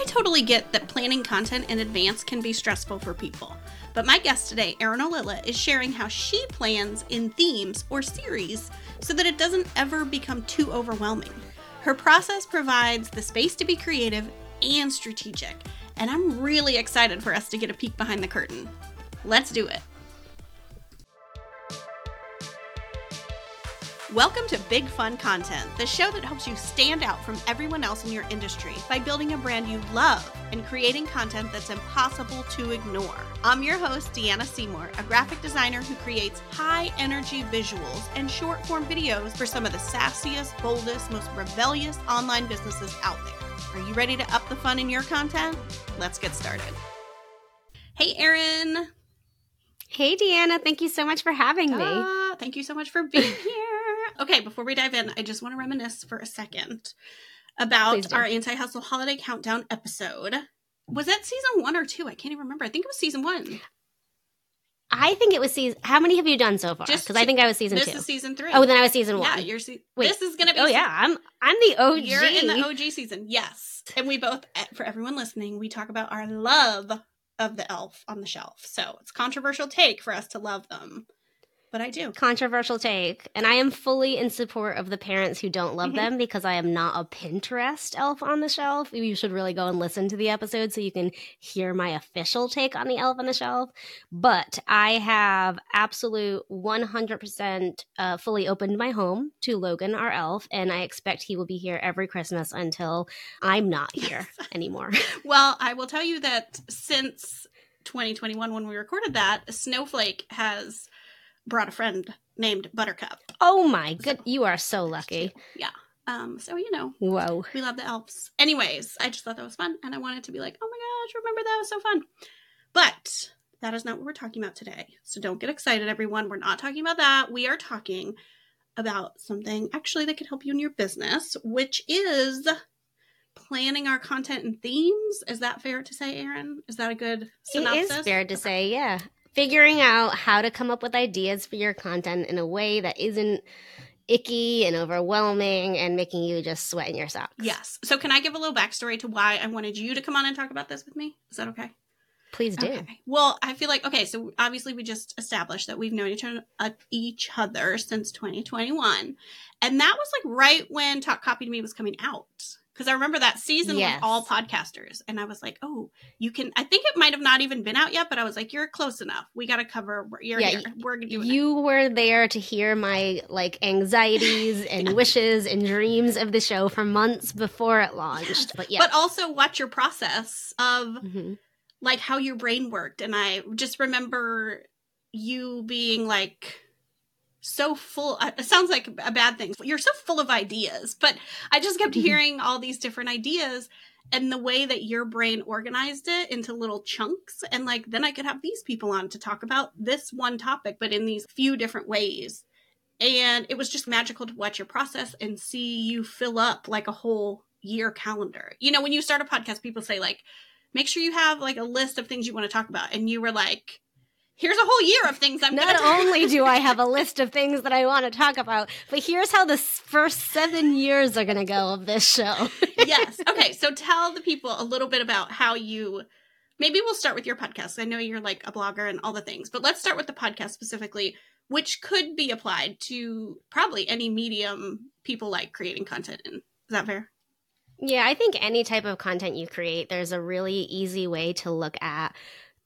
I totally get that planning content in advance can be stressful for people. But my guest today, Erin Olila, is sharing how she plans in themes or series so that it doesn't ever become too overwhelming. Her process provides the space to be creative and strategic, and I'm really excited for us to get a peek behind the curtain. Let's do it. Welcome to Big Fun Content, the show that helps you stand out from everyone else in your industry by building a brand you love and creating content that's impossible to ignore. I'm your host, Deanna Seymour, a graphic designer who creates high energy visuals and short form videos for some of the sassiest, boldest, most rebellious online businesses out there. Are you ready to up the fun in your content? Let's get started. Hey, Erin. Hey, Deanna. Thank you so much for having me. Uh, thank you so much for being here. Okay, before we dive in, I just want to reminisce for a second about our anti hustle holiday countdown episode. Was that season one or two? I can't even remember. I think it was season one. I think it was season. How many have you done so far? Because I think I was season this two. This is season three. Oh, then I was season one. Yeah, you're. Se- Wait, this is gonna be. Oh yeah, I'm. I'm the OG. You're in the OG season. Yes, and we both. Eh, for everyone listening, we talk about our love of the elf on the shelf. So it's controversial take for us to love them but I do. Controversial take. And I am fully in support of the parents who don't love mm-hmm. them because I am not a Pinterest elf on the shelf. You should really go and listen to the episode so you can hear my official take on the elf on the shelf. But I have absolute 100% uh, fully opened my home to Logan, our elf, and I expect he will be here every Christmas until I'm not here anymore. well, I will tell you that since 2021, when we recorded that, Snowflake has brought a friend named Buttercup. Oh my good, so, you are so lucky. Yeah. Um, so you know, whoa, we love the elves. Anyways, I just thought that was fun, and I wanted to be like, oh my gosh, remember that was so fun. But that is not what we're talking about today. So don't get excited, everyone. We're not talking about that. We are talking about something actually that could help you in your business, which is planning our content and themes. Is that fair to say, Erin? Is that a good synopsis? It is fair to okay. say, yeah figuring out how to come up with ideas for your content in a way that isn't icky and overwhelming and making you just sweat in your socks. Yes. So, can I give a little backstory to why I wanted you to come on and talk about this with me? Is that okay? Please do. Okay. Well, I feel like okay. So obviously, we just established that we've known each other, uh, each other since 2021, and that was like right when Talk Copy to Me was coming out because I remember that season yes. with all podcasters, and I was like, "Oh, you can." I think it might have not even been out yet, but I was like, "You're close enough. We got to cover. You're yeah. We're doing." You it. were there to hear my like anxieties and yeah. wishes and dreams of the show for months before it launched. But yeah, but also watch your process of mm-hmm. like how your brain worked, and I just remember you being like so full uh, it sounds like a bad thing. You're so full of ideas but i just kept mm-hmm. hearing all these different ideas and the way that your brain organized it into little chunks. And like then i could have these people on to talk about this one topic but in these few different ways. And it was just magical to watch your process and see you fill up like a whole year calendar. You know when you start a podcast people say like make sure you have like a list of things you want to talk about. And you were like here's a whole year of things I'm not only do I have a list of things that I want to talk about, but here's how the first seven years are going to go of this show. yes. Okay. So tell the people a little bit about how you. Maybe we'll start with your podcast. I know you're like a blogger and all the things, but let's start with the podcast specifically, which could be applied to probably any medium people like creating content in. Is that fair? Yeah, I think any type of content you create, there's a really easy way to look at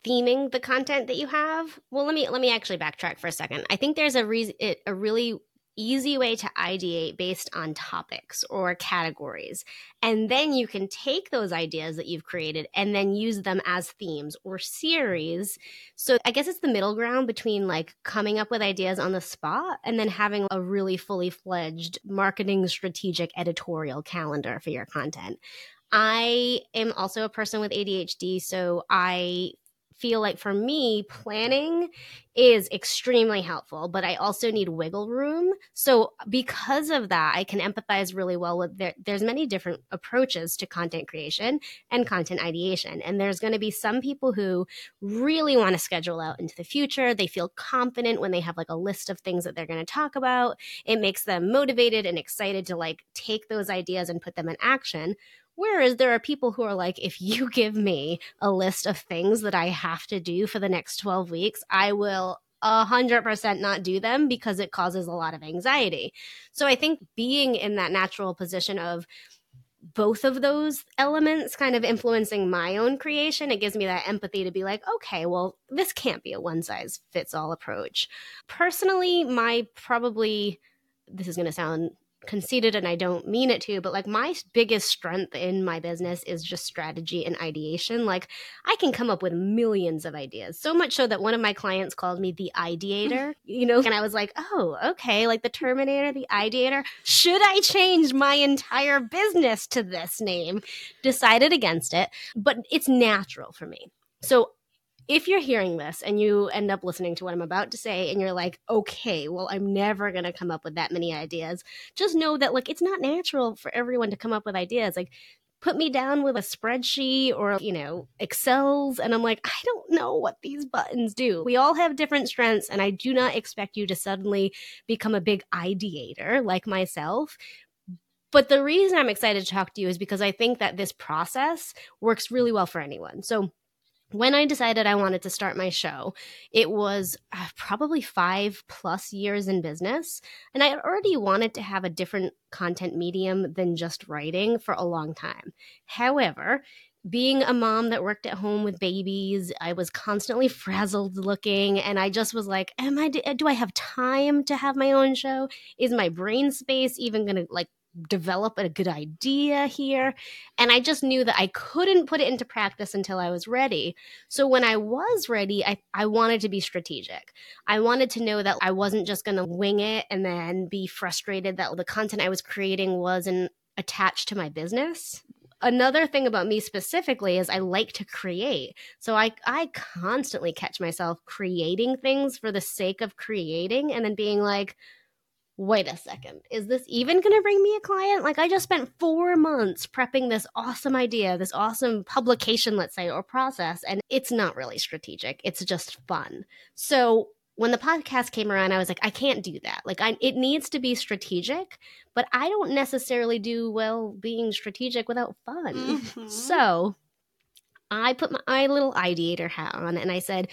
theming the content that you have. Well let me let me actually backtrack for a second. I think there's a reason a really easy way to ideate based on topics or categories. And then you can take those ideas that you've created and then use them as themes or series. So i guess it's the middle ground between like coming up with ideas on the spot and then having a really fully fledged marketing strategic editorial calendar for your content. I am also a person with ADHD, so I feel like for me, planning is extremely helpful, but I also need wiggle room. So because of that, I can empathize really well with there, there's many different approaches to content creation and content ideation. And there's going to be some people who really want to schedule out into the future. They feel confident when they have like a list of things that they're going to talk about. It makes them motivated and excited to like take those ideas and put them in action Whereas there are people who are like, if you give me a list of things that I have to do for the next 12 weeks, I will 100% not do them because it causes a lot of anxiety. So I think being in that natural position of both of those elements kind of influencing my own creation, it gives me that empathy to be like, okay, well, this can't be a one size fits all approach. Personally, my probably, this is going to sound conceited and I don't mean it to, but like my biggest strength in my business is just strategy and ideation. Like I can come up with millions of ideas. So much so that one of my clients called me the ideator, you know, and I was like, "Oh, okay, like the Terminator, the ideator. Should I change my entire business to this name?" Decided against it, but it's natural for me. So if you're hearing this and you end up listening to what I'm about to say and you're like, okay, well, I'm never going to come up with that many ideas, just know that, like, it's not natural for everyone to come up with ideas. Like, put me down with a spreadsheet or, you know, Excels. And I'm like, I don't know what these buttons do. We all have different strengths. And I do not expect you to suddenly become a big ideator like myself. But the reason I'm excited to talk to you is because I think that this process works really well for anyone. So, when I decided I wanted to start my show, it was uh, probably five plus years in business. And I already wanted to have a different content medium than just writing for a long time. However, being a mom that worked at home with babies, I was constantly frazzled looking, and I just was like, "Am I? Do I have time to have my own show? Is my brain space even going to like develop a good idea here. And I just knew that I couldn't put it into practice until I was ready. So when I was ready, I, I wanted to be strategic. I wanted to know that I wasn't just going to wing it and then be frustrated that the content I was creating wasn't attached to my business. Another thing about me specifically is I like to create. So I I constantly catch myself creating things for the sake of creating and then being like, wait a second, is this even going to bring me a client? Like, I just spent four months prepping this awesome idea, this awesome publication, let's say, or process, and it's not really strategic. It's just fun. So, when the podcast came around, I was like, I can't do that. Like, I, it needs to be strategic, but I don't necessarily do well being strategic without fun. Mm-hmm. So, I put my, my little ideator hat on and I said,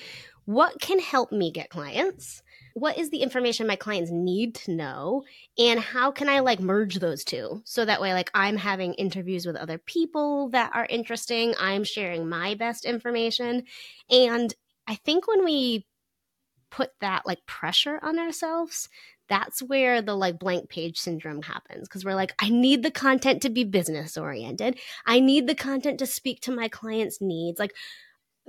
what can help me get clients? What is the information my clients need to know and how can i like merge those two? So that way like i'm having interviews with other people that are interesting i'm sharing my best information and i think when we put that like pressure on ourselves that's where the like blank page syndrome happens because we're like i need the content to be business oriented i need the content to speak to my clients needs. Like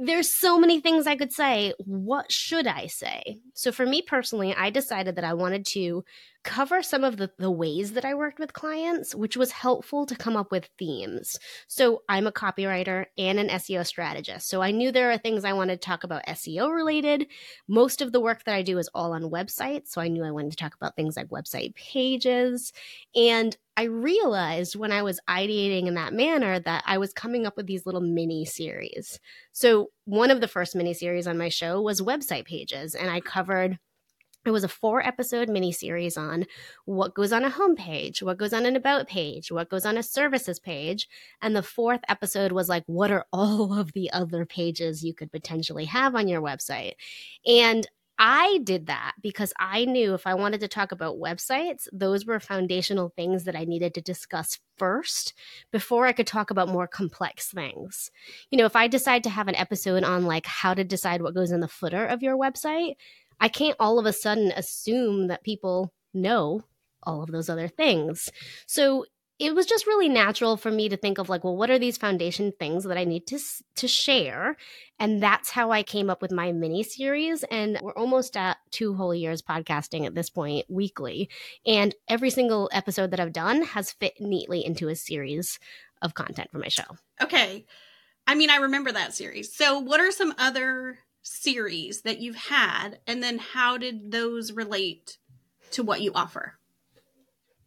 there's so many things I could say. What should I say? So, for me personally, I decided that I wanted to cover some of the, the ways that I worked with clients, which was helpful to come up with themes. So, I'm a copywriter and an SEO strategist. So, I knew there are things I wanted to talk about SEO related. Most of the work that I do is all on websites. So, I knew I wanted to talk about things like website pages. And I realized when I was ideating in that manner that I was coming up with these little mini series. So, one of the first mini series on my show was website pages, and I covered it was a four episode mini series on what goes on a homepage, what goes on an about page, what goes on a services page. And the fourth episode was like, what are all of the other pages you could potentially have on your website? And I did that because I knew if I wanted to talk about websites, those were foundational things that I needed to discuss first before I could talk about more complex things. You know, if I decide to have an episode on like how to decide what goes in the footer of your website, I can't all of a sudden assume that people know all of those other things. So it was just really natural for me to think of like well what are these foundation things that i need to to share? And that's how i came up with my mini series. And we're almost at two whole years podcasting at this point weekly. And every single episode that i've done has fit neatly into a series of content for my show. Okay. I mean i remember that series. So what are some other series that you've had and then how did those relate to what you offer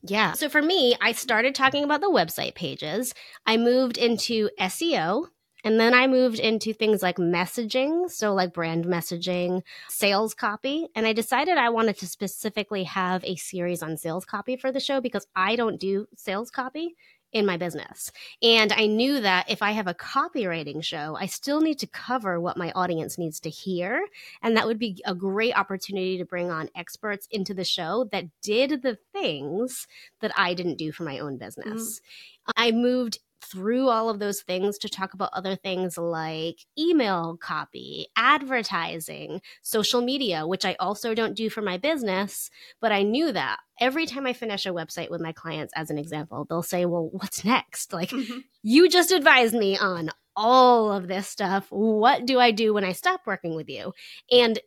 yeah. So for me, I started talking about the website pages. I moved into SEO and then I moved into things like messaging, so like brand messaging, sales copy. And I decided I wanted to specifically have a series on sales copy for the show because I don't do sales copy in my business. And I knew that if I have a copywriting show, I still need to cover what my audience needs to hear. And that would be a great opportunity to bring on experts into the show that did the things that I didn't do for my own business. Mm. I moved through all of those things to talk about other things like email copy, advertising, social media, which I also don't do for my business. But I knew that every time I finish a website with my clients, as an example, they'll say, Well, what's next? Like, mm-hmm. you just advised me on all of this stuff. What do I do when I stop working with you? And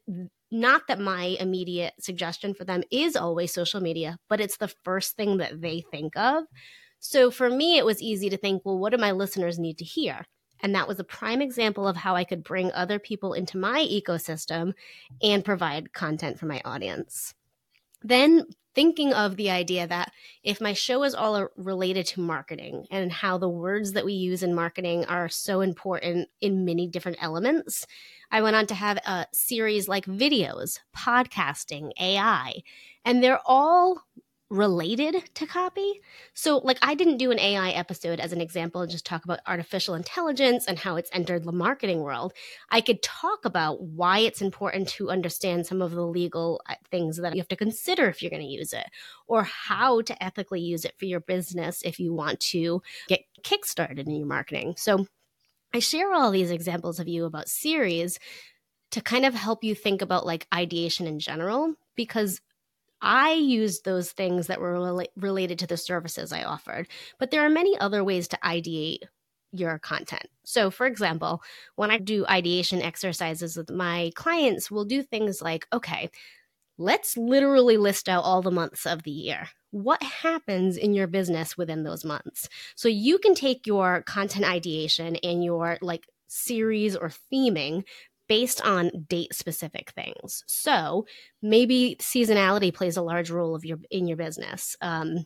not that my immediate suggestion for them is always social media, but it's the first thing that they think of. So for me, it was easy to think, well, what do my listeners need to hear? And that was a prime example of how I could bring other people into my ecosystem and provide content for my audience. Then thinking of the idea that if my show is all related to marketing and how the words that we use in marketing are so important in many different elements, I went on to have a series like videos, podcasting, AI, and they're all related to copy. So, like, I didn't do an AI episode as an example and just talk about artificial intelligence and how it's entered the marketing world. I could talk about why it's important to understand some of the legal uh, things that you have to consider if you're going to use it, or how to ethically use it for your business if you want to get kickstarted in your marketing. So, I share all these examples of you about series to kind of help you think about like ideation in general because I used those things that were rela- related to the services I offered, but there are many other ways to ideate your content. So, for example, when I do ideation exercises with my clients, we'll do things like, okay, let's literally list out all the months of the year. What happens in your business within those months? So, you can take your content ideation and your like series or theming based on date specific things. So maybe seasonality plays a large role of your in your business. Um,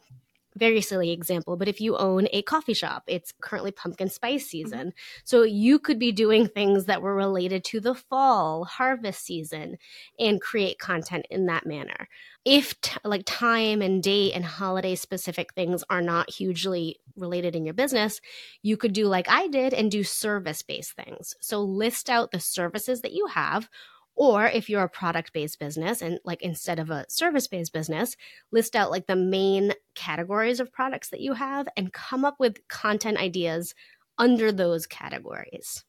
very silly example, but if you own a coffee shop, it's currently pumpkin spice mm-hmm. season. Mm-hmm. So you could be doing things that were related to the fall harvest season and create content in that manner. If t- like time and date and holiday specific things are not hugely related in your business, you could do like I did and do service based things. So list out the services that you have or if you're a product based business and like instead of a service based business, list out like the main categories of products that you have and come up with content ideas under those categories.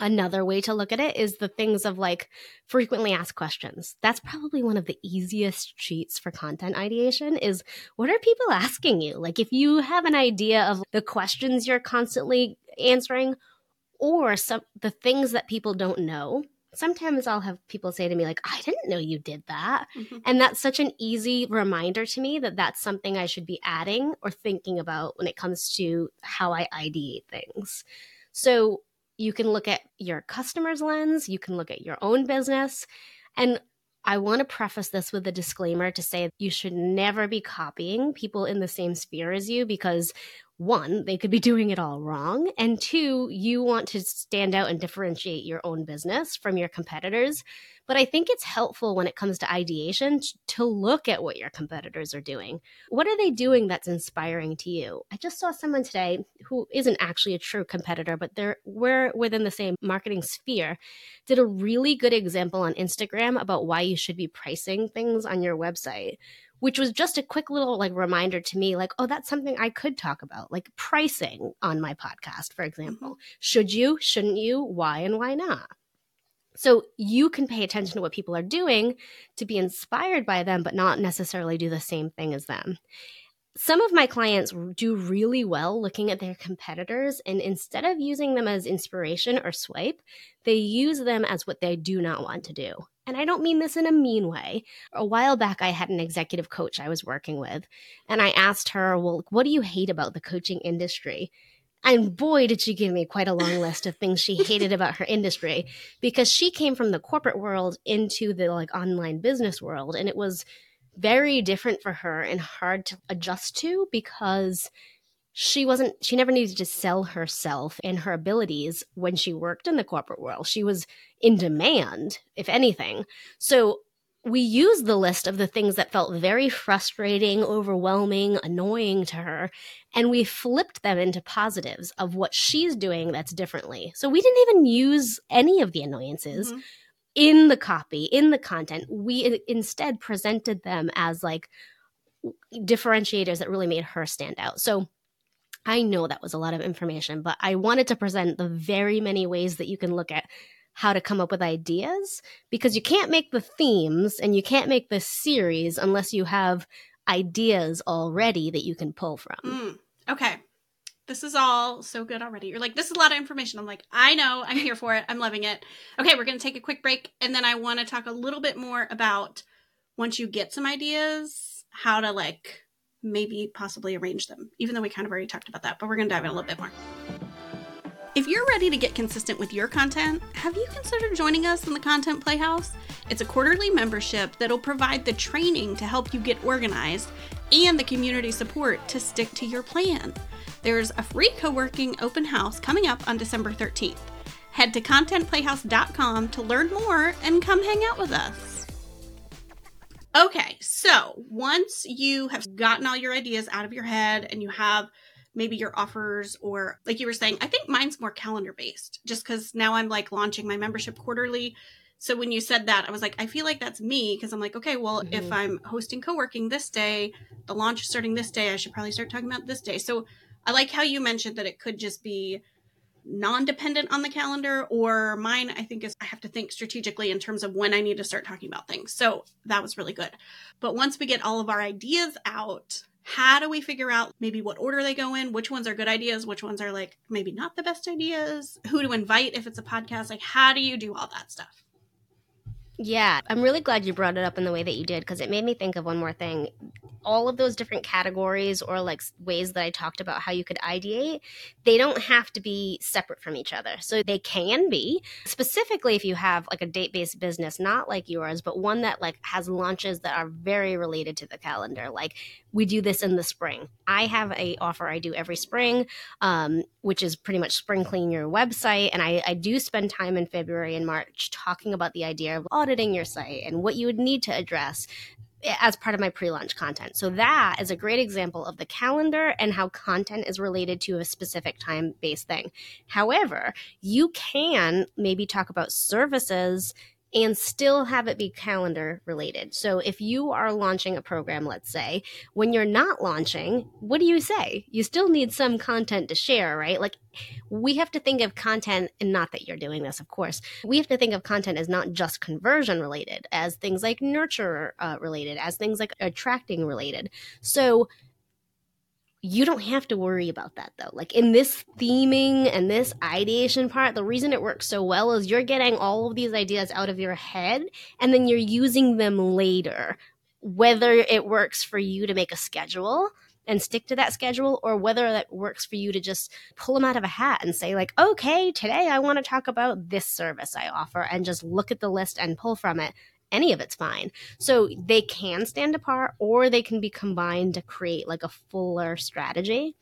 Another way to look at it is the things of like frequently asked questions. That's probably one of the easiest cheats for content ideation is what are people asking you? Like if you have an idea of the questions you're constantly answering or some the things that people don't know sometimes I'll have people say to me, like, I didn't know you did that. Mm-hmm. And that's such an easy reminder to me that that's something I should be adding or thinking about when it comes to how I ideate things. So you can look at your customer's lens, you can look at your own business. And I want to preface this with a disclaimer to say you should never be copying people in the same sphere as you because one, they could be doing it all wrong. And two, you want to stand out and differentiate your own business from your competitors. But I think it's helpful when it comes to ideation to look at what your competitors are doing. What are they doing that's inspiring to you? I just saw someone today who isn't actually a true competitor, but they're we're within the same marketing sphere, did a really good example on Instagram about why you should be pricing things on your website which was just a quick little like reminder to me like oh that's something i could talk about like pricing on my podcast for example. Mm-hmm. should you shouldn't you why and why not? So you can pay attention to what people are doing to be inspired by them but not necessarily do the same thing as them some of my clients do really well looking at their competitors and instead of using them as inspiration or swipe they use them as what they do not want to do and I don't mean this in a mean way. A while back, I had an executive coach I was working with, and I asked her, Well, what do you hate about the coaching industry? And boy, did she give me quite a long list of things she hated about her industry because she came from the corporate world into the like online business world. And it was very different for her and hard to adjust to because she wasn't she never needed to sell herself and her abilities when she worked in the corporate world she was in demand if anything so we used the list of the things that felt very frustrating, overwhelming, annoying to her, and we flipped them into positives of what she's doing that's differently. So we didn't even use any of the annoyances mm-hmm. In the copy, in the content. We instead presented them as like differentiators that really made her stand out. So I know that was a lot of information, but I wanted to present the very many ways that you can look at how to come up with ideas because you can't make the themes and you can't make the series unless you have ideas already that you can pull from. Mm, okay. This is all so good already. You're like, this is a lot of information. I'm like, I know. I'm here for it. I'm loving it. Okay, we're going to take a quick break. And then I want to talk a little bit more about once you get some ideas, how to like maybe possibly arrange them, even though we kind of already talked about that. But we're going to dive in a little bit more. If you're ready to get consistent with your content, have you considered joining us in the Content Playhouse? It's a quarterly membership that'll provide the training to help you get organized and the community support to stick to your plan. There's a free co working open house coming up on December 13th. Head to contentplayhouse.com to learn more and come hang out with us. Okay, so once you have gotten all your ideas out of your head and you have maybe your offers or like you were saying i think mine's more calendar based just because now i'm like launching my membership quarterly so when you said that i was like i feel like that's me because i'm like okay well mm-hmm. if i'm hosting co-working this day the launch is starting this day i should probably start talking about this day. So i like how you mentioned that it could just be non-dependent on the calendar or mine i think is i have to think strategically in terms of when i need to start talking about things. So that was really good. But once we get all of our ideas out how do we figure out maybe what order they go in? Which ones are good ideas? Which ones are like maybe not the best ideas? Who to invite if it's a podcast? Like how do you do all that stuff yeah i'm really glad you brought it up in the way that you did because it made me think of one more thing all of those different categories or like ways that I talked about how you could ideate, they don't have to be separate from each other. So they can be specifically if you have like a date based business, not like yours, but one that like has launches that are very related to the calendar. Like we do this in the spring. I have a offer I do every spring, um, which is pretty much spring clean your website. And I, I do spend time in February and March talking about the idea of auditing your site and what you would need to address as part of my pre-launch content. So that is a great example of the calendar and how content is related to a specific time-based thing. However, you can maybe talk about services and still have it be calendar related. So if you are launching a program, let's say, when you're not launching, what do you say? You still need some content to share, right? Like we have to think of content, and not that you're doing this, of course, we have to think of content as not just conversion related, as things like nurture uh, related, as things like attracting related. So you don't have to worry about that though. Like in this theming and this ideation part, the reason it works so well is you're getting all of these ideas out of your head and then you're using them later. Whether it works for you to make a schedule and stick to that schedule or whether that works for you to just pull them out of a hat and say like okay today i want to talk about this service i offer and just look at the list and pull from it any of it's fine. So they can stand apart or they can be combined to create like a fuller strategy.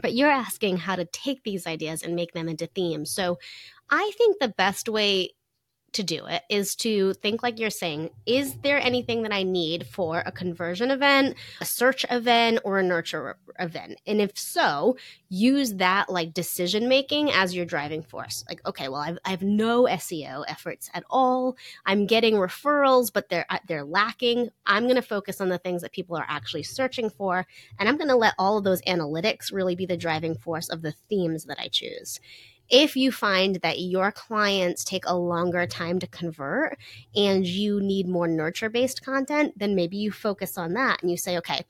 But you're asking how to take these ideas and make them into themes. So I think the best way to do it is to think like you're saying is there anything that i need for a conversion event a search event or a nurture event? And if so use that like decision making as your driving force. Like okay well I've, I have no seo efforts at all. I'm getting referrals but they're uh, they're lacking. I'm going to focus on the things that people are actually searching for and i'm going to let all of those analytics really be the driving force of the themes that i choose if you find that your clients take a longer time to convert and you need more nurture based content, then maybe you focus on that and you say, okay,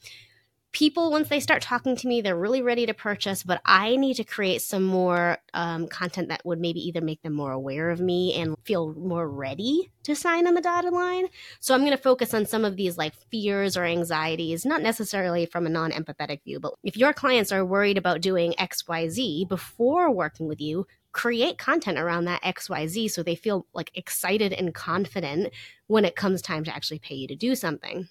people once they start talking to me they're really ready to purchase but i need to create some more um, content that would maybe either make them more aware of me and feel more ready to sign on the dotted line. So i'm going to focus on some of these like fears or anxieties not necessarily from a non-empathetic view but if your clients are worried about doing xyz before working with you create content around that xyz so they feel like excited and confident when it comes time to actually pay you to do something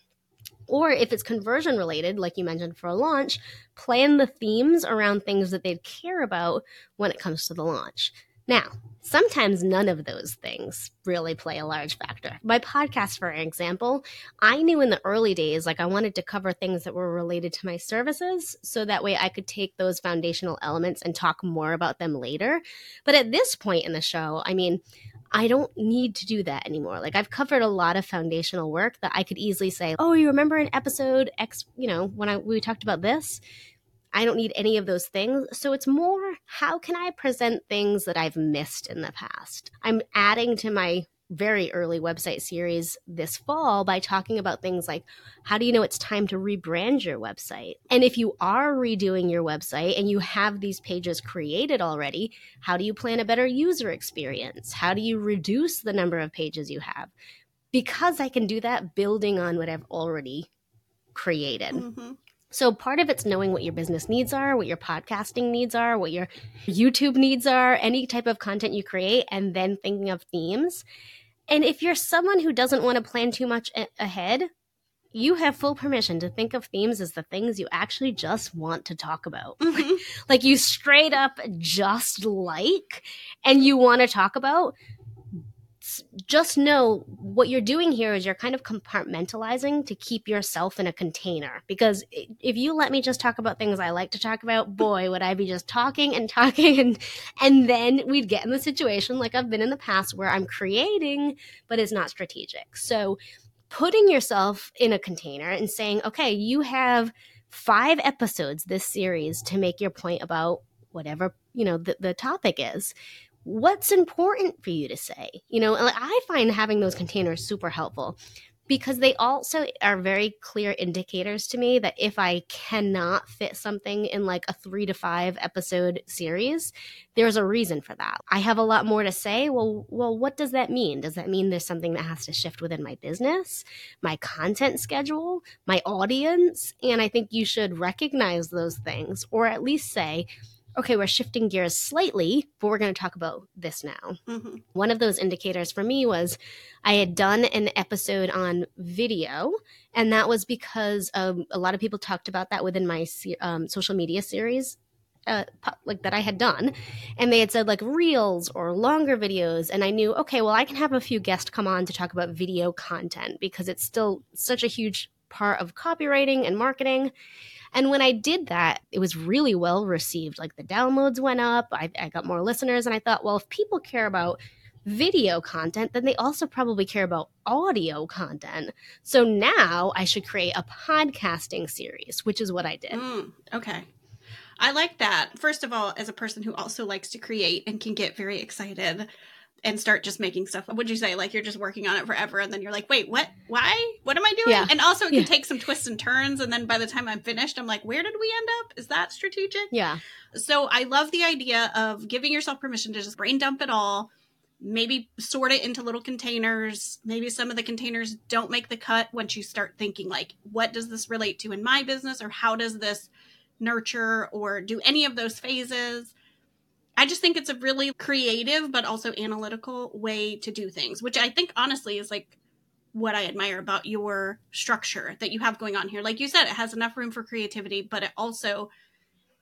or if it's conversion related, like you mentioned for a launch, plan the themes around things that they'd care about when it comes to the launch. Now, Sometimes none of those things really play a large factor. My podcast, for example, I knew in the early days, like I wanted to cover things that were related to my services so that way I could take those foundational elements and talk more about them later. But at this point in the show, I mean, I don't need to do that anymore. Like I've covered a lot of foundational work that I could easily say, "Oh, you remember in episode X, you know, when I we talked about this?" I don't need any of those things. So it's more how can I present things that I've missed in the past? I'm adding to my very early website series this fall by talking about things like how do you know it's time to rebrand your website? And if you are redoing your website and you have these pages created already, how do you plan a better user experience? How do you reduce the number of pages you have? Because I can do that building on what I've already created. Mm-hmm. So part of it's knowing what your business needs are, what your podcasting needs are, what your YouTube needs are, any type of content you create, and then thinking of themes. And if you're someone who doesn't want to plan too much a- ahead, you have full permission to think of themes as the things you actually just want to talk about. Mm-hmm. like you straight up just like and you want to talk about just know what you're doing here is you're kind of compartmentalizing to keep yourself in a container. Because if you let me just talk about things I like to talk about, boy, would I be just talking and talking and and then we'd get in the situation like I've been in the past where I'm creating, but it's not strategic. So putting yourself in a container and saying, okay, you have five episodes this series to make your point about whatever you know the, the topic is what's important for you to say you know? I find having those containers super helpful because they also are very clear indicators to me that if i cannot fit something in like a 3 to 5 episode series there's a reason for that. I have a lot more to say. Well well what does that mean? Does that mean there's something that has to shift within my business my content schedule my audience? And i think you should recognize those things or at least say okay, we're shifting gears slightly, but we're going to talk about this now. Mm-hmm. One of those indicators for me was I had done an episode on video, and that was because um, a lot of people talked about that within my um, social media series. Uh, like that I had done, and they had said like reels or longer videos, and I knew okay, well I can have a few guests come on to talk about video content because it's still such a huge part of copywriting and marketing. And when I did that, it was really well received. Like the downloads went up, I, I got more listeners. And I thought, well, if people care about video content, then they also probably care about audio content. So now I should create a podcasting series, which is what I did. Mm, okay. I like that. First of all, as a person who also likes to create and can get very excited and start just making stuff. Would you say like you're just working on it forever and then you're like, wait, what? Why? What am I doing? Yeah. And also it can yeah. take some twists and turns and then by the time I'm finished, I'm like, where did we end up? Is that strategic? Yeah. So I love the idea of giving yourself permission to just brain dump it all. Maybe sort it into little containers. Maybe some of the containers don't make the cut once you start thinking like, what does this relate to in my business or how does this nurture or do any of those phases? I just think it's a really creative but also analytical way to do things, which I think honestly is like what I admire about your structure that you have going on here. Like you said, it has enough room for creativity, but it also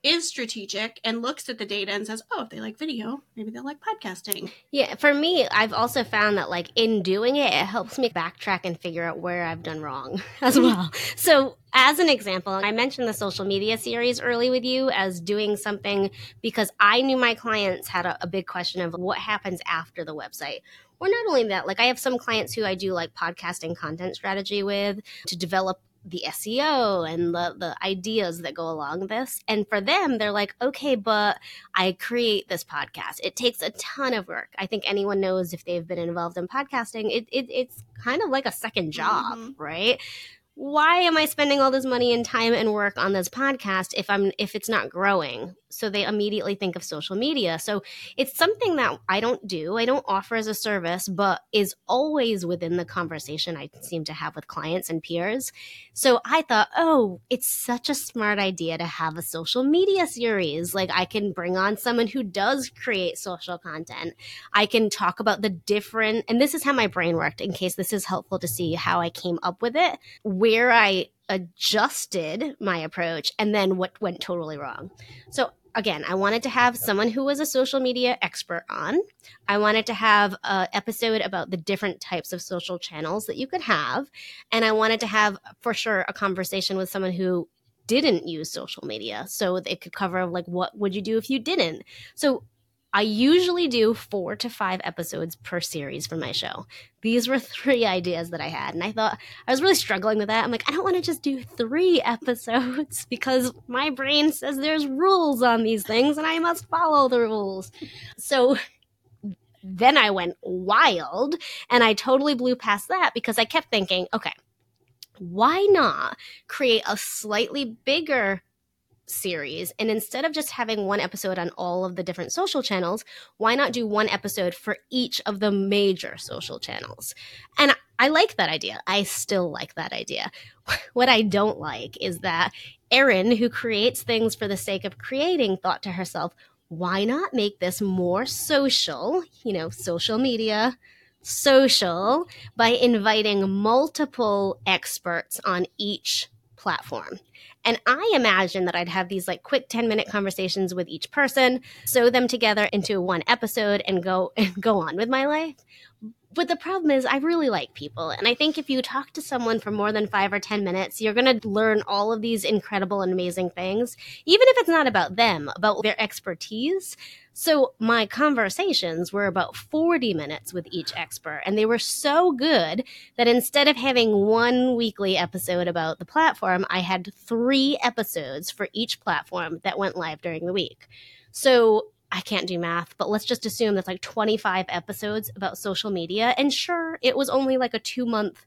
is strategic and looks at the data and says, oh, if they like video, maybe they'll like podcasting. Yeah, for me, I've also found that like in doing it, it helps me backtrack and figure out where I've done wrong as well. so, as an example, I mentioned the social media series early with you as doing something because I knew my clients had a, a big question of what happens after the website or not only that, like I have some clients who I do like podcasting content strategy with to develop the SEO and the, the ideas that go along this. And for them, they're like, okay, but I create this podcast. It takes a ton of work. I think anyone knows if they've been involved in podcasting, it, it it's kind of like a second job, mm-hmm. right? why am I spending all this money and time and work on this podcast if I'm if it's not growing? So they immediately think of social media. So it's something that I don't do. I don't offer as a service, but is always within the conversation I seem to have with clients and peers. So I thought, oh, it's such a smart idea to have a social media series. Like I can bring on someone who does create social content. I can talk about the different, and this is how my brain worked in case this is helpful to see how I came up with it where I adjusted my approach and then what went totally wrong. So again, I wanted to have someone who was a social media expert on. I wanted to have an episode about the different types of social channels that you could have. And I wanted to have, for sure, a conversation with someone who didn't use social media. So it could cover, like, what would you do if you didn't? So I usually do four to five episodes per series for my show. These were three ideas that I had, and I thought I was really struggling with that. I'm like, I don't want to just do three episodes because my brain says there's rules on these things and I must follow the rules. So then I went wild and I totally blew past that because I kept thinking, okay, why not create a slightly bigger series. And instead of just having one episode on all of the different social channels, why not do one episode for each of the major social channels? And I like that idea. I still like that idea. What I don't like is that Erin, who creates things for the sake of creating, thought to herself, why not make this more social, you know, social media, social, by inviting multiple experts on each platform. And I imagine that I'd have these like quick 10 minute conversations with each person, sew them together into one episode and go and go on with my life. But the problem is, I really like people. And I think if you talk to someone for more than five or 10 minutes, you're going to learn all of these incredible and amazing things, even if it's not about them, about their expertise. So my conversations were about 40 minutes with each expert, and they were so good that instead of having one weekly episode about the platform, I had three episodes for each platform that went live during the week. So I can't do math, but let's just assume that's like 25 episodes about social media. And sure, it was only like a two month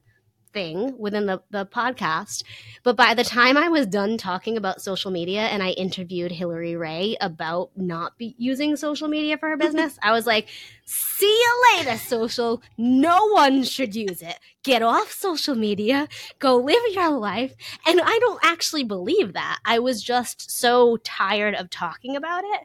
thing within the, the podcast. But by the time I was done talking about social media and I interviewed Hillary Ray about not be using social media for her business, I was like, see you later, social. No one should use it. Get off social media, go live your life. And I don't actually believe that. I was just so tired of talking about it.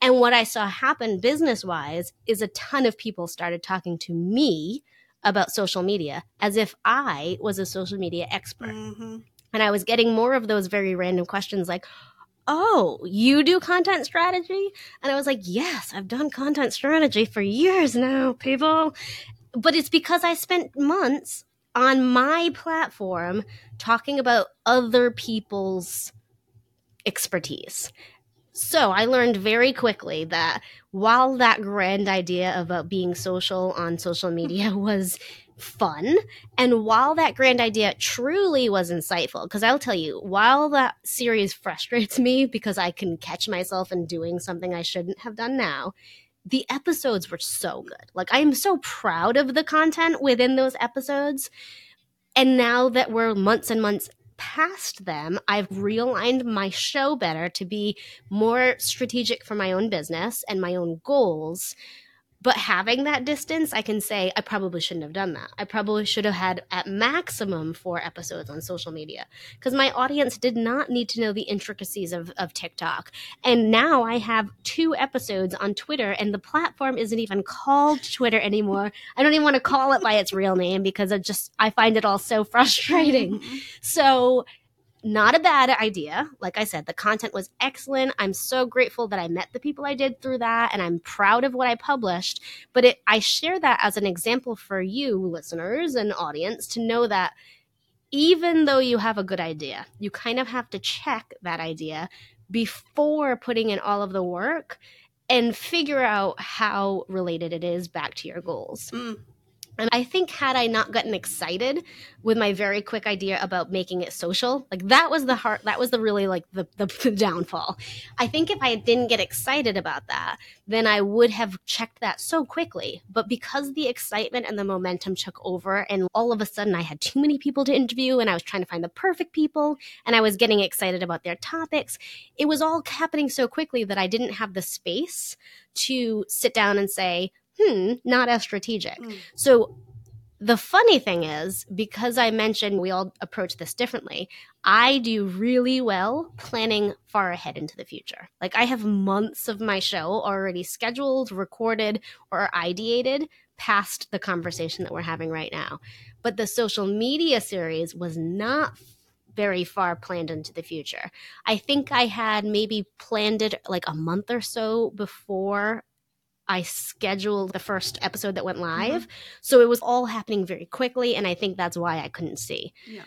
And what I saw happen business wise is a ton of people started talking to me about social media as if I was a social media expert. Mm-hmm. And I was getting more of those very random questions like, Oh, you do content strategy? And I was like, Yes, I've done content strategy for years now, people. But it's because I spent months on my platform talking about other people's expertise. So I learned very quickly that while that grand idea about uh, being social on social media was fun, and while that grand idea truly was insightful, because I'll tell you, while that series frustrates me because I can catch myself in doing something I shouldn't have done now, the episodes were so good. Like, I am so proud of the content within those episodes. And now that we're months and months past them, I've mm-hmm. realigned my show better to be more strategic for my own business and my own goals but having that distance, I can say I probably shouldn't have done that. I probably should have had at maximum four episodes on social media because my audience did not need to know the intricacies of, of TikTok. And now I have two episodes on Twitter, and the platform isn't even called Twitter anymore. I don't even want to call it by its real name because I just I find it all so frustrating. Mm-hmm. so not a bad idea. Like I said, the content was excellent. I'm so grateful that I met the people I did through that, and I'm proud of what I published. But it, I share that as an example for you, listeners and audience, to know that even though you have a good idea, you kind of have to check that idea before putting in all of the work and figure out how related it is back to your goals. Mm. And I think had I not gotten excited with my very quick idea about making it social, like that was the heart, that was the really like the, the, the, downfall. I think if I didn't get excited about that, then I would have checked that so quickly. But because the excitement and the momentum took over, and all of a sudden I had too many people to interview, and I was trying to find the perfect people, and I was getting excited about their topics, it was all happening so quickly that I didn't have the space to sit down and say, hmm, not as strategic. Mm. So the funny thing is, because I mentioned we all approach this differently, I do really well planning far ahead into the future. Like I have months of my show already scheduled, recorded, or ideated past the conversation that we're having right now. But the social media series was not very far planned into the future. I think I had maybe planned it like a month or so before I scheduled the first episode that went live. Mm-hmm. So it was all happening very quickly. And I think that's why I couldn't see. Yeah.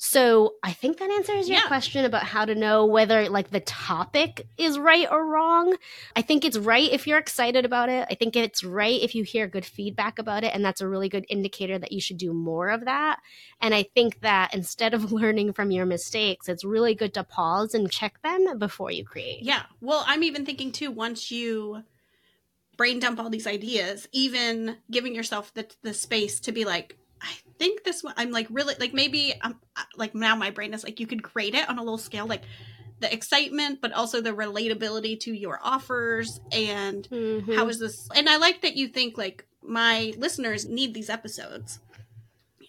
So I think that answers your yeah. question about how to know whether like the topic is right or wrong. I think it's right if you're excited about it. I think it's right if you hear good feedback about it and that's a really good indicator that you should do more of that. And I think that instead of learning from your mistakes, it's really good to pause and check them before you create. Yeah. Well, I'm even thinking too once you brain dump all these ideas, even giving yourself the the space to be like I think this one I'm like really like maybe I'm like now my brain is like you could grade it on a little scale like the excitement but also the relatability to your offers and mm-hmm. how is this and I like that you think like my listeners need these episodes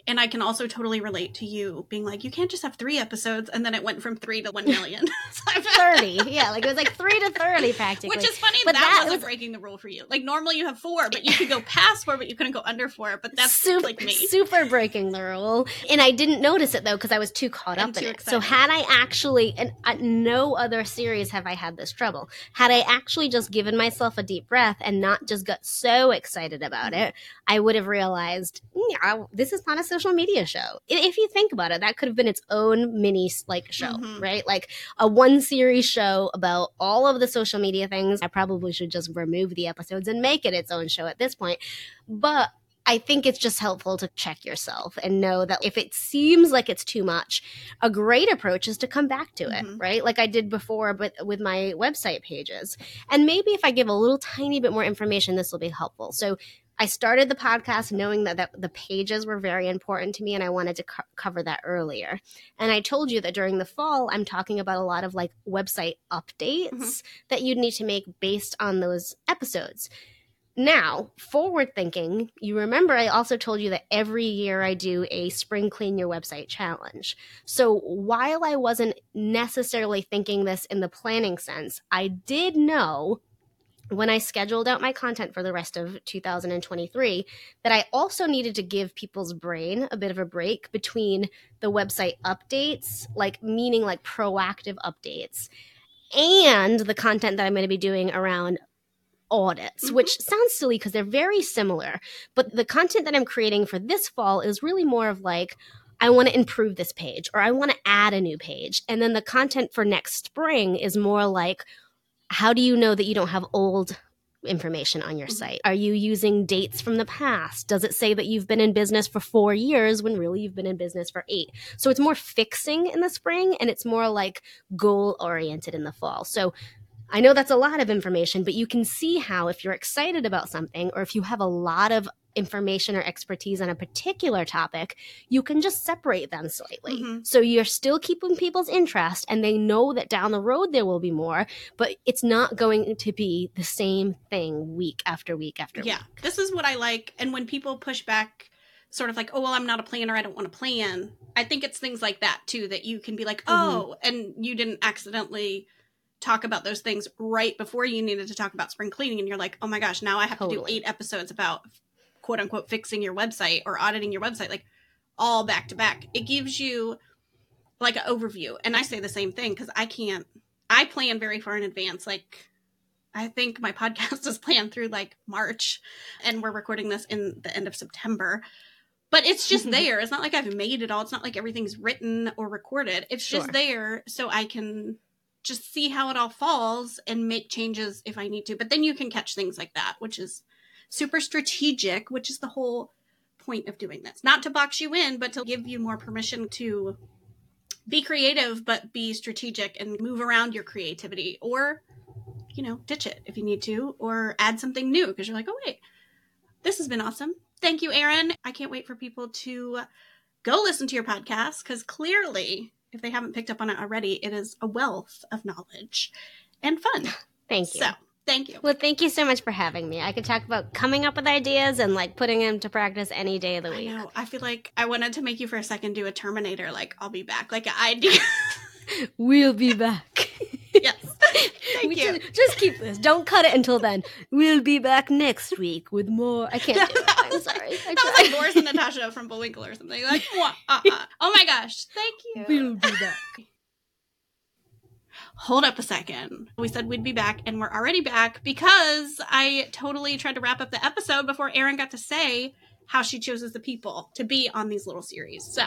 and I can also totally relate to you being like, you can't just have three episodes, and then it went from three to one million. thirty, yeah, like it was like three to thirty practically. Which is funny. But that, that wasn't was... breaking the rule for you. Like normally you have four, but you could go past four, but you couldn't go under four. But that's super, like me, super breaking the rule. And I didn't notice it though because I was too caught up in it. So had I actually, and uh, no other series have I had this trouble. Had I actually just given myself a deep breath and not just got so excited about mm-hmm. it, I would have realized yeah, this is not a social media show. If you think about it, that could have been its own mini like show, mm-hmm. right? Like a one series show about all of the social media things. I probably should just remove the episodes and make it its own show at this point. But I think it's just helpful to check yourself and know that if it seems like it's too much, a great approach is to come back to it, mm-hmm. right? Like I did before but with my website pages. And maybe if I give a little tiny bit more information, this will be helpful. So I started the podcast knowing that, that the pages were very important to me and I wanted to co- cover that earlier. And I told you that during the fall, I'm talking about a lot of like website updates mm-hmm. that you'd need to make based on those episodes. Now, forward thinking, you remember I also told you that every year I do a spring clean your website challenge. So while I wasn't necessarily thinking this in the planning sense, I did know when I scheduled out my content for the rest of 2023 that I also needed to give people's brain a bit of a break between the website updates, like meaning like proactive updates, and the content that I'm going to be doing around audits, mm-hmm. which sounds silly because they're very similar. But the content that I'm creating for this fall is really more of like, I want to improve this page or I want to add a new page. And then the content for next spring is more like, how do you know that you don't have old information on your mm-hmm. site? Are you using dates from the past? Does it say that you've been in business for four years when really you've been in business for eight? So it's more fixing in the spring and it's more like goal oriented in the fall. So I know that's a lot of information, but you can see how if you're excited about something or if you have a lot of information or expertise on a particular topic, you can just separate them slightly. Mm-hmm. So you're still keeping people's interest and they know that down the road there will be more, but it's not going to be the same thing week after week after yeah, week. Yeah. This is what I like. And when people push back, sort of like, oh, well, I'm not a planner. I don't want to plan. I think it's things like that too that you can be like, mm-hmm. oh, mm-hmm. and you didn't accidentally talk about those things right before you needed to talk about spring cleaning and you're like oh my gosh now i have totally. to do eight episodes about quote unquote fixing your website or auditing your website like all back to back. It gives you like an overview. And i say the same thing because i can't i plan very far in advance. Like i think my podcast is planned through like march and we're recording this in the end of september. But it's just there. It's not like i've made it all. It's not like everything's written or recorded. It's sure. just there so i can just see how it all falls and make changes if I need to. But then you can catch things like that, which is super strategic, which is the whole point of doing this. Not to box you in, but to give you more permission to be creative, but be strategic and move around your creativity or, you know, ditch it if you need to or add something new because you're like, oh, wait, this has been awesome. Thank you, Erin. I can't wait for people to go listen to your podcast because clearly if they haven't picked up on it already, it is a wealth of knowledge and fun. Thank you. So, thank you. Well, thank you so much for having me. I could talk about coming up with ideas and like putting them to practice any day of the week. I know. I feel like I wanted to make you for a second do a Terminator, like I'll be back, like an idea. we'll be back. Thank you. Just, just, keep this. Don't cut it until then. We'll be back next week with more. I can't do it. I'm sorry. I that was like Boris and Natasha from Bullwinkle or something. Like, uh, uh. oh my gosh. Thank you. We'll be back. Hold up a second. We said we'd be back, and we're already back because I totally tried to wrap up the episode before Erin got to say how she chooses the people to be on these little series. So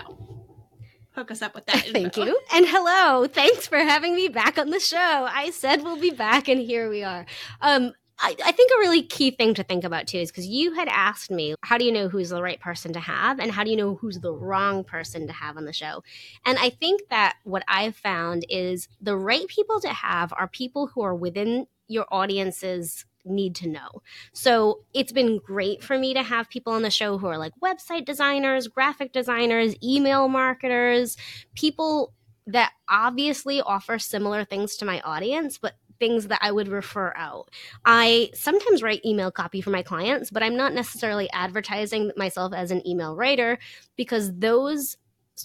hook us up with that. Thank you. And hello. Thanks for having me back on the show. I said we'll be back, and here we are. Um, I, I think a really key thing to think about too is because you had asked me, how do you know who's the right person to have, and how do you know who's the wrong person to have on the show? And I think that what I've found is the right people to have are people who are within your audience's need to know. So it's been great for me to have people on the show who are like website designers, graphic designers, email marketers, people that obviously offer similar things to my audience, but things that I would refer out. I sometimes write email copy for my clients, but I'm not necessarily advertising myself as an email writer because those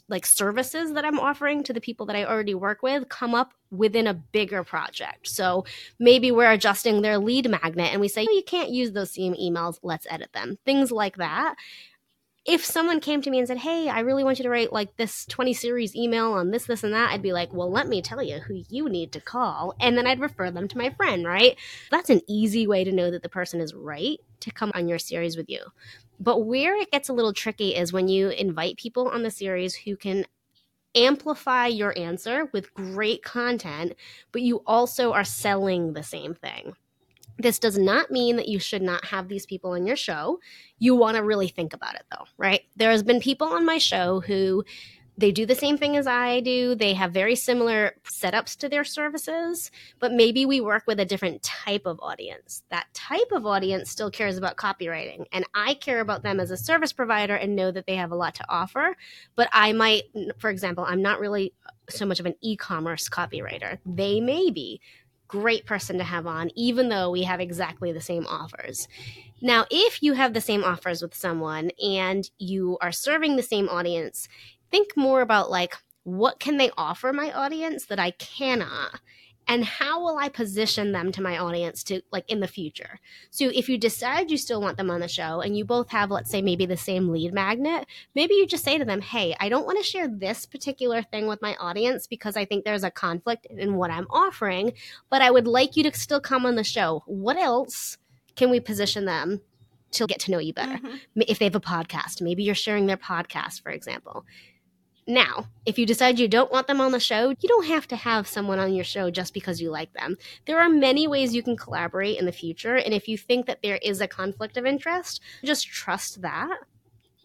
like services that I'm offering to the people that I already work with come up within a bigger project. So maybe we're adjusting their lead magnet and we say, oh, you can't use those same emails, let's edit them. Things like that. If someone came to me and said, Hey, I really want you to write like this 20 series email on this, this, and that, I'd be like, Well, let me tell you who you need to call. And then I'd refer them to my friend, right? That's an easy way to know that the person is right to come on your series with you. But where it gets a little tricky is when you invite people on the series who can amplify your answer with great content, but you also are selling the same thing. This does not mean that you should not have these people on your show. You want to really think about it though, right? There has been people on my show who they do the same thing as I do. They have very similar setups to their services, but maybe we work with a different type of audience. That type of audience still cares about copywriting, and I care about them as a service provider and know that they have a lot to offer. But I might, for example, I'm not really so much of an e commerce copywriter. They may be. Great person to have on, even though we have exactly the same offers. Now, if you have the same offers with someone and you are serving the same audience, think more about like what can they offer my audience that I cannot and how will I position them to my audience to like in the future? So if you decide you still want them on the show and you both have, let's say, maybe the same lead magnet, maybe you just say to them, Hey, I don't want to share this particular thing with my audience because I think there's a conflict in what I'm offering, but I would like you to still come on the show. What else can we position them to get to know you better? Mm-hmm. If they have a podcast, maybe you're sharing their podcast, for example now, if you decide you don't want them on the show, you don't have to have someone on your show just because you like them. There are many ways you can collaborate in the future, and if you think that there is a conflict of interest, just trust that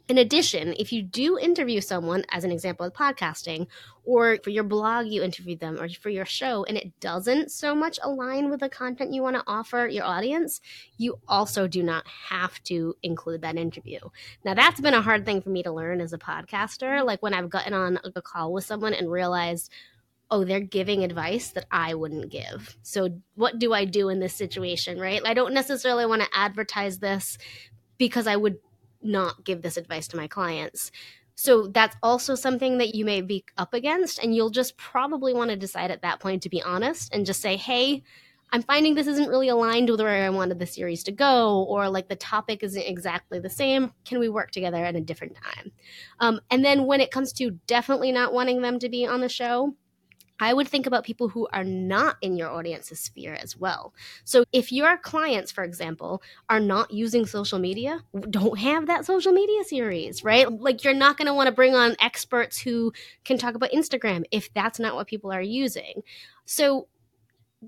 in addition, if you do interview someone, as an example of podcasting, or for your blog, you interview them, or for your show, and it doesn't so much align with the content you want to offer your audience, you also do not have to include that interview. Now, that's been a hard thing for me to learn as a podcaster. Like when I've gotten on a call with someone and realized, oh, they're giving advice that I wouldn't give. So, what do I do in this situation, right? I don't necessarily want to advertise this because I would not give this advice to my clients. So that's also something that you may be up against. And you'll just probably want to decide at that point to be honest and just say, hey, I'm finding this isn't really aligned with where I wanted the series to go, or like the topic isn't exactly the same. Can we work together at a different time? Um, and then when it comes to definitely not wanting them to be on the show, I would think about people who are not in your audience's sphere as well. So if your clients, for example, are not using social media, don't have that social media series, right? Like you're not going to want to bring on experts who can talk about Instagram if that's not what people are using. So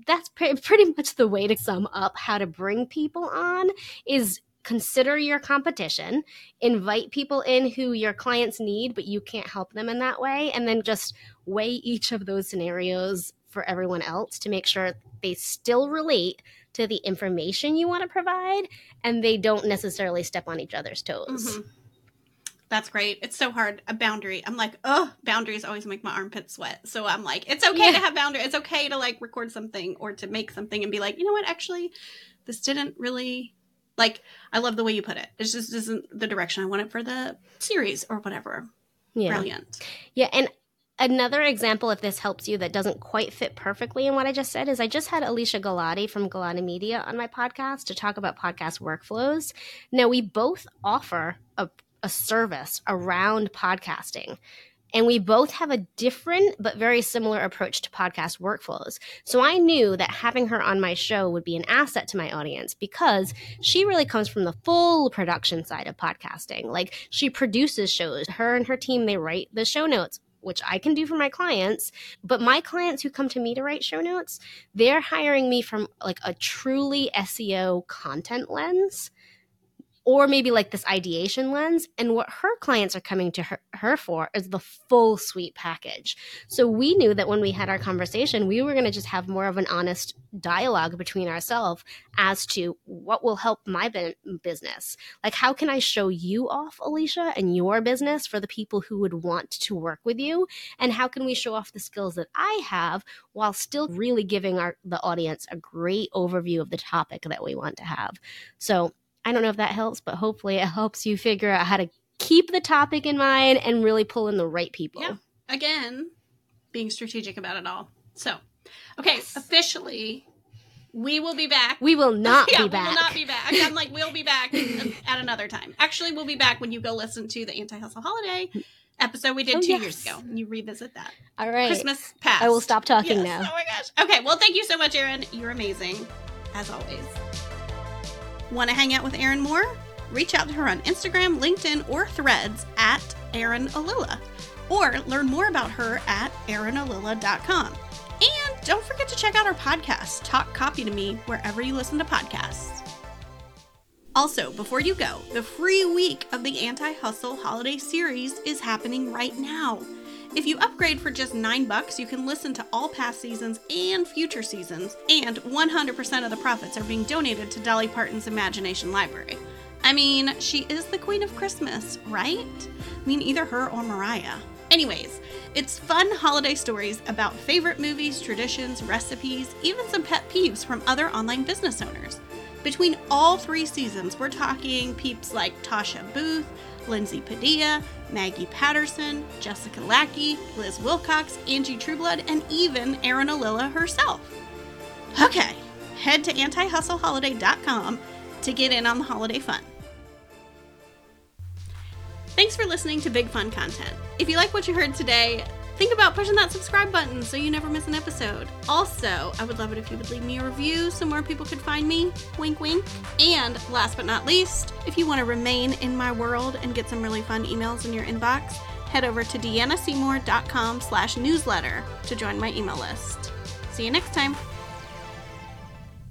that's pretty much the way to sum up how to bring people on is consider your competition, invite people in who your clients need, but you can't help them in that way, and then just weigh each of those scenarios for everyone else to make sure they still relate to the information you want to provide and they don't necessarily step on each other's toes. Mm-hmm. That's great. It's so hard. A boundary. I'm like, oh, boundaries always make my armpits sweat. So I'm like, it's okay yeah. to have boundaries. It's okay to like record something or to make something and be like, you know what? Actually, this didn't really like. I love the way you put it. It just isn't the direction I want it for the series or whatever. Yeah. Brilliant. Yeah, and another example, if this helps you, that doesn't quite fit perfectly in what I just said, is I just had Alicia Galati from Galati Media on my podcast to talk about podcast workflows. Now, we both offer a, a service around podcasting. And we both have a different but very similar approach to podcast workflows. So I knew that having her on my show would be an asset to my audience because she really comes from the full production side of podcasting. Like she produces shows, her and her team, they write the show notes which I can do for my clients, but my clients who come to me to write show notes, they're hiring me from like a truly SEO content lens or maybe like this ideation lens. And what her clients are coming to her, her for is the full suite package. So we knew that when we had our conversation, we were going to just have more of an honest dialogue between ourselves as to what will help my business. Like, how can I show you off, Alicia, and your business for the people who would want to work with you? And how can we show off the skills that I have while still really giving our the audience a great overview of the topic that we want to have? So I don't know if that helps, but hopefully it helps you figure out how to keep the topic in mind and really pull in the right people. Yeah. Again, being strategic about it all. So, okay, yes. officially, we will be back. We will not yeah, be back. We will not be back. I'm like, we'll be back at another time. Actually, we'll be back when you go listen to the Anti Hustle Holiday episode we did oh, two yes. years ago. And you revisit that. All right. Christmas past. I will stop talking yes. now. Oh my gosh. Okay. Well, thank you so much, Erin. You're amazing, as always. Want to hang out with Erin more? Reach out to her on Instagram, LinkedIn, or threads at Erin Olila. Or learn more about her at erinolila.com. And don't forget to check out our podcast, Talk Copy to Me, wherever you listen to podcasts. Also, before you go, the free week of the Anti Hustle Holiday Series is happening right now. If you upgrade for just 9 bucks, you can listen to all past seasons and future seasons, and 100% of the profits are being donated to Dolly Parton's Imagination Library. I mean, she is the queen of Christmas, right? I mean, either her or Mariah. Anyways, it's fun holiday stories about favorite movies, traditions, recipes, even some pet peeves from other online business owners. Between all three seasons, we're talking peeps like Tasha Booth, Lindsay Padilla, Maggie Patterson, Jessica Lackey, Liz Wilcox, Angie Trueblood, and even Erin Olila herself. Okay, head to antihustleHoliday.com to get in on the holiday fun. Thanks for listening to Big Fun Content. If you like what you heard today, think about pushing that subscribe button so you never miss an episode. Also, I would love it if you would leave me a review so more people could find me. Wink, wink. And last but not least, if you want to remain in my world and get some really fun emails in your inbox, head over to deannaseymour.com slash newsletter to join my email list. See you next time.